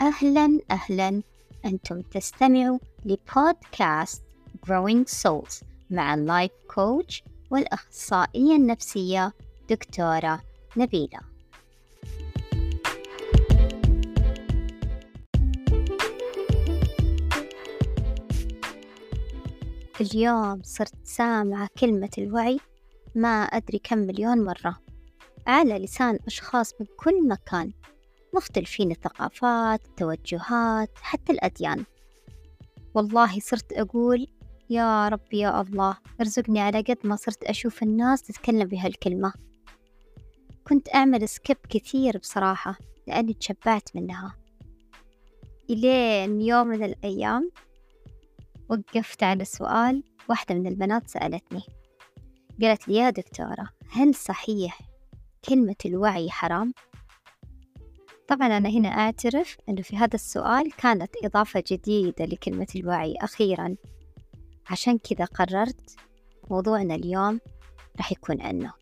أهلا أهلا. أنتم تستمعوا لبودكاست Growing Souls مع اللايف كوتش والأخصائية النفسية دكتورة نبيلة. اليوم صرت سامعة كلمة الوعي ما أدري كم مليون مرة. على لسان أشخاص من كل مكان. مختلفين الثقافات التوجهات حتى الأديان. والله صرت أقول يا رب يا الله ارزقني على قد ما صرت أشوف الناس تتكلم بهالكلمة. كنت أعمل سكيب كثير بصراحة لأني تشبعت منها. إلين يوم من الأيام وقفت على سؤال واحدة من البنات سألتني قالت لي يا دكتورة هل صحيح كلمة الوعي حرام؟ طبعا أنا هنا أعترف أنه في هذا السؤال كانت إضافة جديدة لكلمة الوعي أخيرا. عشان كذا قررت موضوعنا اليوم راح يكون عنه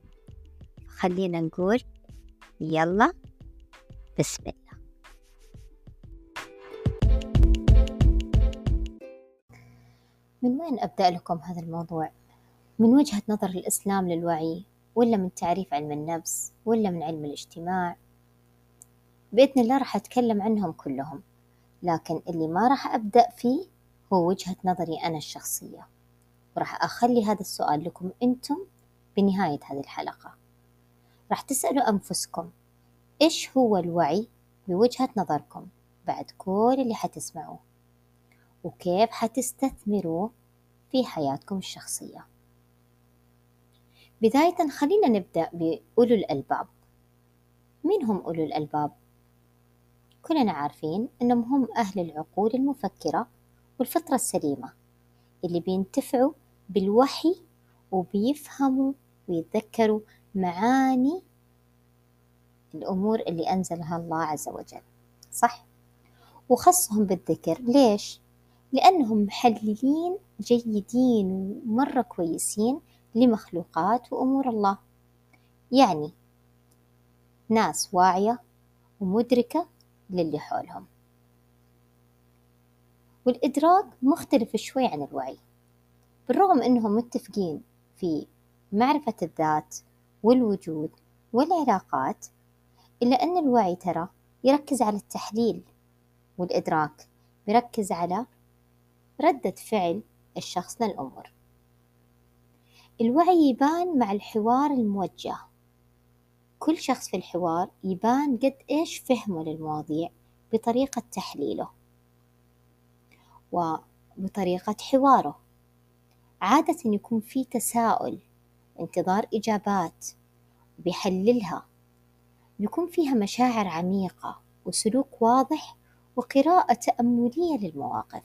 خلينا نقول يلا بسم الله. من وين أبدأ لكم هذا الموضوع؟ من وجهة نظر الإسلام للوعي ولا من تعريف علم النفس ولا من علم الاجتماع بإذن الله راح أتكلم عنهم كلهم. لكن اللي ما راح أبدأ فيه هو وجهة نظري أنا الشخصية. وراح أخلي هذا السؤال لكم أنتم بنهاية هذه الحلقة. راح تسألوا أنفسكم إيش هو الوعي بوجهة نظركم بعد كل اللي حتسمعوه؟ وكيف حتستثمروه في حياتكم الشخصية؟ بداية خلينا نبدأ بأولو الألباب. مين هم أولو الألباب؟ كلنا عارفين أنهم هم أهل العقول المفكرة والفطرة السليمة اللي بينتفعوا بالوحي وبيفهموا ويتذكروا معاني الأمور اللي أنزلها الله عز وجل صح؟ وخصهم بالذكر ليش؟ لأنهم محللين جيدين ومرة كويسين لمخلوقات وأمور الله يعني ناس واعية ومدركة للي حولهم. والإدراك مختلف شوي عن الوعي بالرغم أنهم متفقين في معرفة الذات والوجود والعلاقات إلا أن الوعي ترى يركز على التحليل والإدراك بيركز على ردة فعل الشخص للأمور. الوعي يبان مع الحوار الموجه. كل شخص في الحوار يبان قد إيش فهمه للمواضيع بطريقة تحليله وبطريقة حواره. عادة يكون في تساؤل انتظار إجابات بيحللها. بيكون فيها مشاعر عميقة وسلوك واضح وقراءة تأملية للمواقف.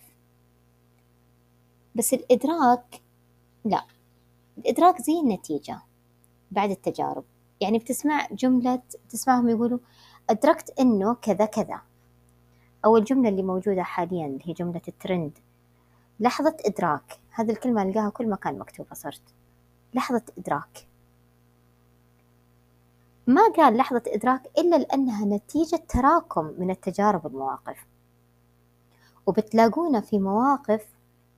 بس الإدراك لا الإدراك زي النتيجة بعد التجارب. يعني بتسمع جملة تسمعهم يقولوا أدركت إنه كذا كذا. أو الجملة اللي موجودة حاليا اللي هي جملة الترند لحظة إدراك. هذه الكلمة ألقاها كل مكان مكتوبة صرت. لحظة إدراك. ما قال لحظة إدراك إلا لأنها نتيجة تراكم من التجارب والمواقف. وبتلاقونا في مواقف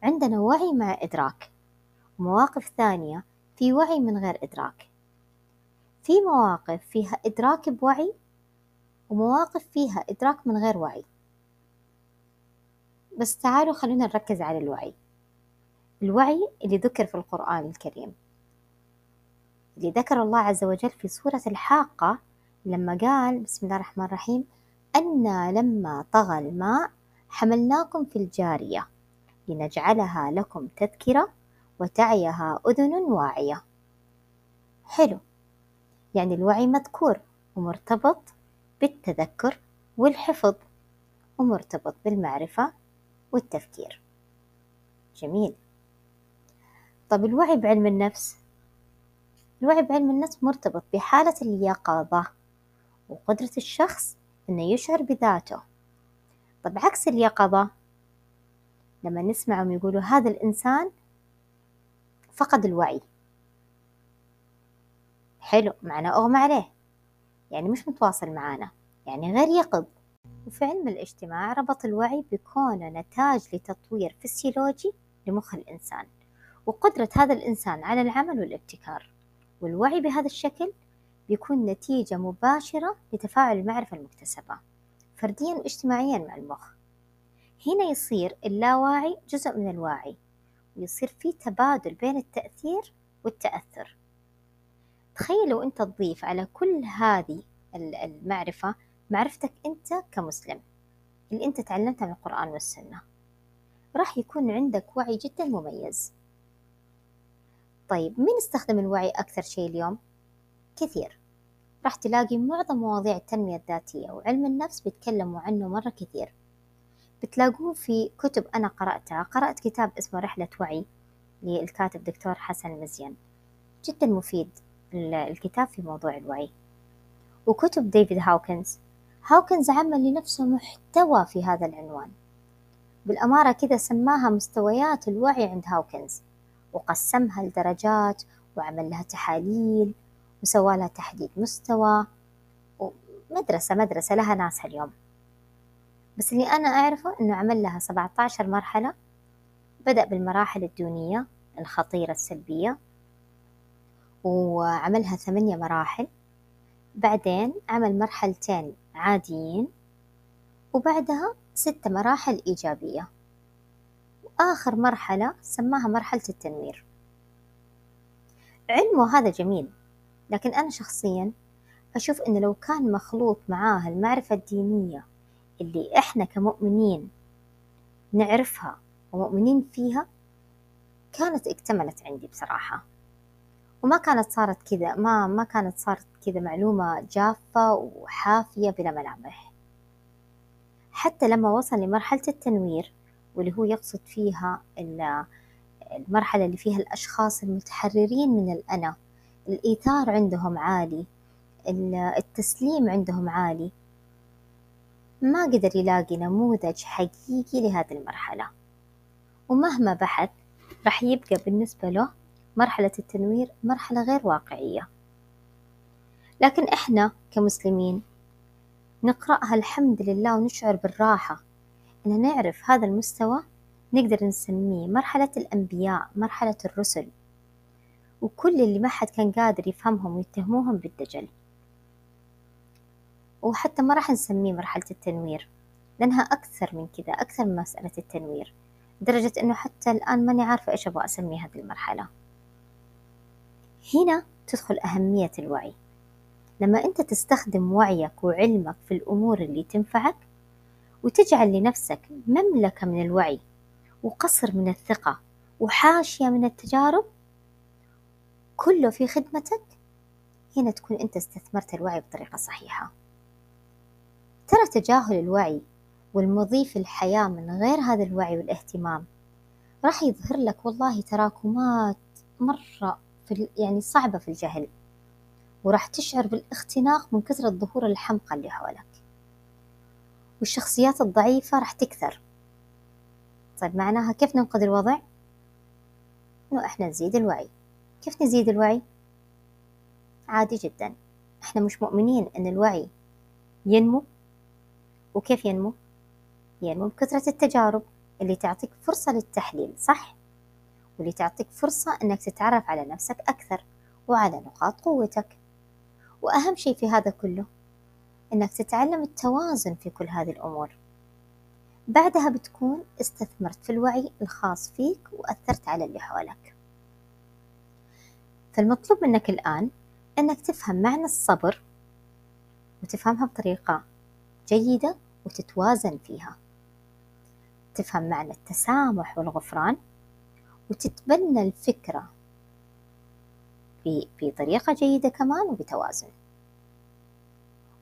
عندنا وعي مع إدراك ومواقف ثانية في وعي من غير إدراك. في مواقف فيها إدراك بوعي ومواقف فيها إدراك من غير وعي. بس تعالوا خلونا نركز على الوعي. الوعي اللي ذكر في القرآن الكريم. اللي ذكر الله عز وجل في سورة الحاقة لما قال بسم الله الرحمن الرحيم أنا لما طغى الماء حملناكم في الجارية لنجعلها لكم تذكرة وتعيها أذن واعية. حلو. يعني الوعي مذكور ومرتبط بالتذكر والحفظ ومرتبط بالمعرفة والتفكير. جميل. طب الوعي بعلم النفس؟ الوعي بعلم النفس مرتبط بحالة اليقظة وقدرة الشخص إنه يشعر بذاته. طب عكس اليقظة لما نسمعهم يقولوا هذا الإنسان فقد الوعي. حلو معناه أغمى عليه. يعني مش متواصل معانا يعني غير يقظ. وفي علم الاجتماع ربط الوعي بكونه نتاج لتطوير فسيولوجي لمخ الإنسان وقدرة هذا الإنسان على العمل والابتكار. والوعي بهذا الشكل بيكون نتيجة مباشرة لتفاعل المعرفة المكتسبة فرديا واجتماعيا مع المخ. هنا يصير اللاواعي جزء من الواعي ويصير في تبادل بين التأثير والتأثر. تخيل لو أنت تضيف على كل هذه المعرفة معرفتك أنت كمسلم اللي أنت تعلمتها من القرآن والسنة. راح يكون عندك وعي جدا مميز. طيب مين استخدم الوعي أكثر شيء اليوم؟ كثير. راح تلاقي معظم مواضيع التنمية الذاتية وعلم النفس بيتكلموا عنه مرة كثير. بتلاقوه في كتب أنا قرأتها. قرأت كتاب اسمه رحلة وعي للكاتب دكتور حسن مزيان. جدا مفيد. الكتاب في موضوع الوعي. وكتب ديفيد هاوكنز. هاوكنز عمل لنفسه محتوى في هذا العنوان. بالأمارة كذا سماها مستويات الوعي عند هاوكنز. وقسمها لدرجات وعمل لها تحاليل وسوى لها تحديد مستوى. ومدرسة مدرسة لها ناسها اليوم بس اللي أنا أعرفه إنه عمل لها 17 مرحلة. بدأ بالمراحل الدونية الخطيرة السلبية وعملها ثمانية مراحل. بعدين عمل مرحلتين عاديين وبعدها ست مراحل إيجابية. وآخر مرحلة سماها مرحلة التنوير. علمه هذا جميل لكن أنا شخصيا أشوف إنه لو كان مخلوط معاه المعرفة الدينية اللي إحنا كمؤمنين نعرفها ومؤمنين فيها كانت اكتملت عندي بصراحة. وما كانت صارت كذا ما ما كانت صارت كذا معلومة جافة وحافية بلا ملامح. حتى لما وصل لمرحلة التنوير واللي هو يقصد فيها المرحلة اللي فيها الأشخاص المتحررين من الأنا الإيثار عندهم عالي التسليم عندهم عالي ما قدر يلاقي نموذج حقيقي لهذه المرحلة. ومهما بحث راح يبقى بالنسبة له مرحلة التنوير مرحلة غير واقعية. لكن إحنا كمسلمين نقرأها الحمد لله ونشعر بالراحة. إن نعرف هذا المستوى نقدر نسميه مرحلة الأنبياء مرحلة الرسل. وكل اللي ما حد كان قادر يفهمهم ويتهموهم بالدجل. وحتى ما راح نسميه مرحلة التنوير لأنها أكثر من كذا أكثر من مسألة التنوير. لدرجة أنه حتى الآن ماني عارفة إيش أبغى أسمي هذه المرحلة. هنا تدخل أهمية الوعي. لما أنت تستخدم وعيك وعلمك في الأمور اللي تنفعك وتجعل لنفسك مملكة من الوعي وقصر من الثقة وحاشية من التجارب كله في خدمتك هنا تكون أنت استثمرت الوعي بطريقة صحيحة. ترى تجاهل الوعي والمضي في الحياة من غير هذا الوعي والاهتمام راح يظهر لك والله تراكمات مرة في يعني صعبة في الجهل وراح تشعر بالاختناق من كثرة ظهور الحمقى اللي حولك والشخصيات الضعيفة راح تكثر طيب معناها كيف ننقذ الوضع؟ إنه إحنا نزيد الوعي كيف نزيد الوعي؟ عادي جدا إحنا مش مؤمنين إن الوعي ينمو وكيف ينمو؟ ينمو بكثرة التجارب اللي تعطيك فرصة للتحليل صح؟ واللي تعطيك فرصة إنك تتعرف على نفسك أكثر وعلى نقاط قوتك. وأهم شيء في هذا كله إنك تتعلم التوازن في كل هذه الأمور. بعدها بتكون استثمرت في الوعي الخاص فيك وأثرت على اللي حولك. فالمطلوب منك الآن أنك تفهم معنى الصبر وتفهمها بطريقة جيدة وتتوازن فيها. تفهم معنى التسامح والغفران وتتبنى الفكرة بطريقة جيدة كمان وبتوازن.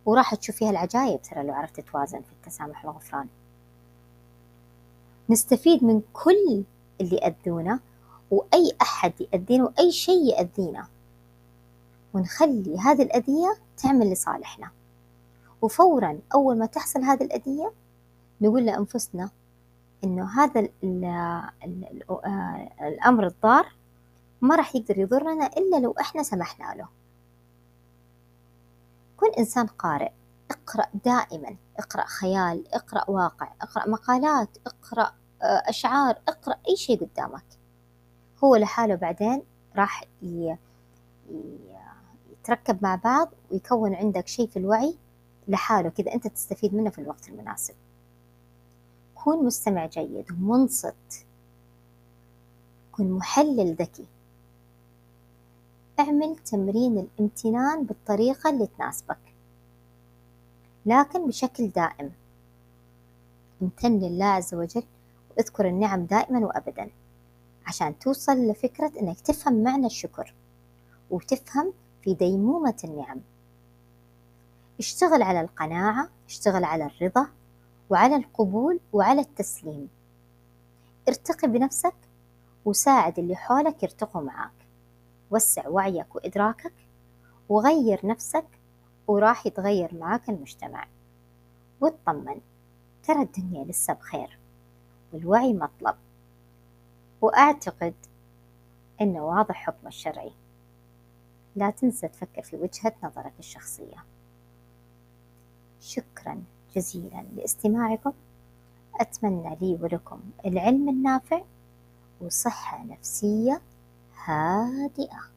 وراح تشوف فيها العجائب ترى لو عرفت تتوازن في التسامح والغفران نستفيد من كل اللي أذونا وأي أحد يأذينا وأي شيء يأذينا. ونخلي هذه الأذية تعمل لصالحنا. وفورا أول ما تحصل هذه الأذية نقول لأنفسنا إنه هذا ال ال ال آه، الأمر الضار ما راح يقدر يضرنا إلا لو إحنا سمحنا له. كن إنسان قارئ اقرأ دائما اقرأ خيال اقرأ واقع اقرأ مقالات اقرأ آه، أشعار اقرأ أي شيء قدامك. هو لحاله بعدين راح يتركب مع بعض ويكون عندك شيء في الوعي لحاله كذا أنت تستفيد منه في الوقت المناسب. كون مستمع جيد ومنصت كن محلل ذكي. اعمل تمرين الامتنان بالطريقة اللي تناسبك. لكن بشكل دائم. امتن لله عز وجل واذكر النعم دائما وأبدا. عشان توصل لفكرة أنك تفهم معنى الشكر وتفهم في ديمومة النعم. اشتغل على القناعة اشتغل على الرضا وعلى القبول وعلى التسليم. ارتقي بنفسك وساعد اللي حولك يرتقوا معاك. وسع وعيك وإدراكك وغير نفسك وراح يتغير معاك المجتمع. واطمن ترى الدنيا لسه بخير والوعي مطلب. وأعتقد إنه واضح حكم الشرعي. لا تنسى تفكر في وجهة نظرك الشخصية. شكرا. جزيلا لاستماعكم. أتمنى لي ولكم العلم النافع وصحة نفسية هادئة.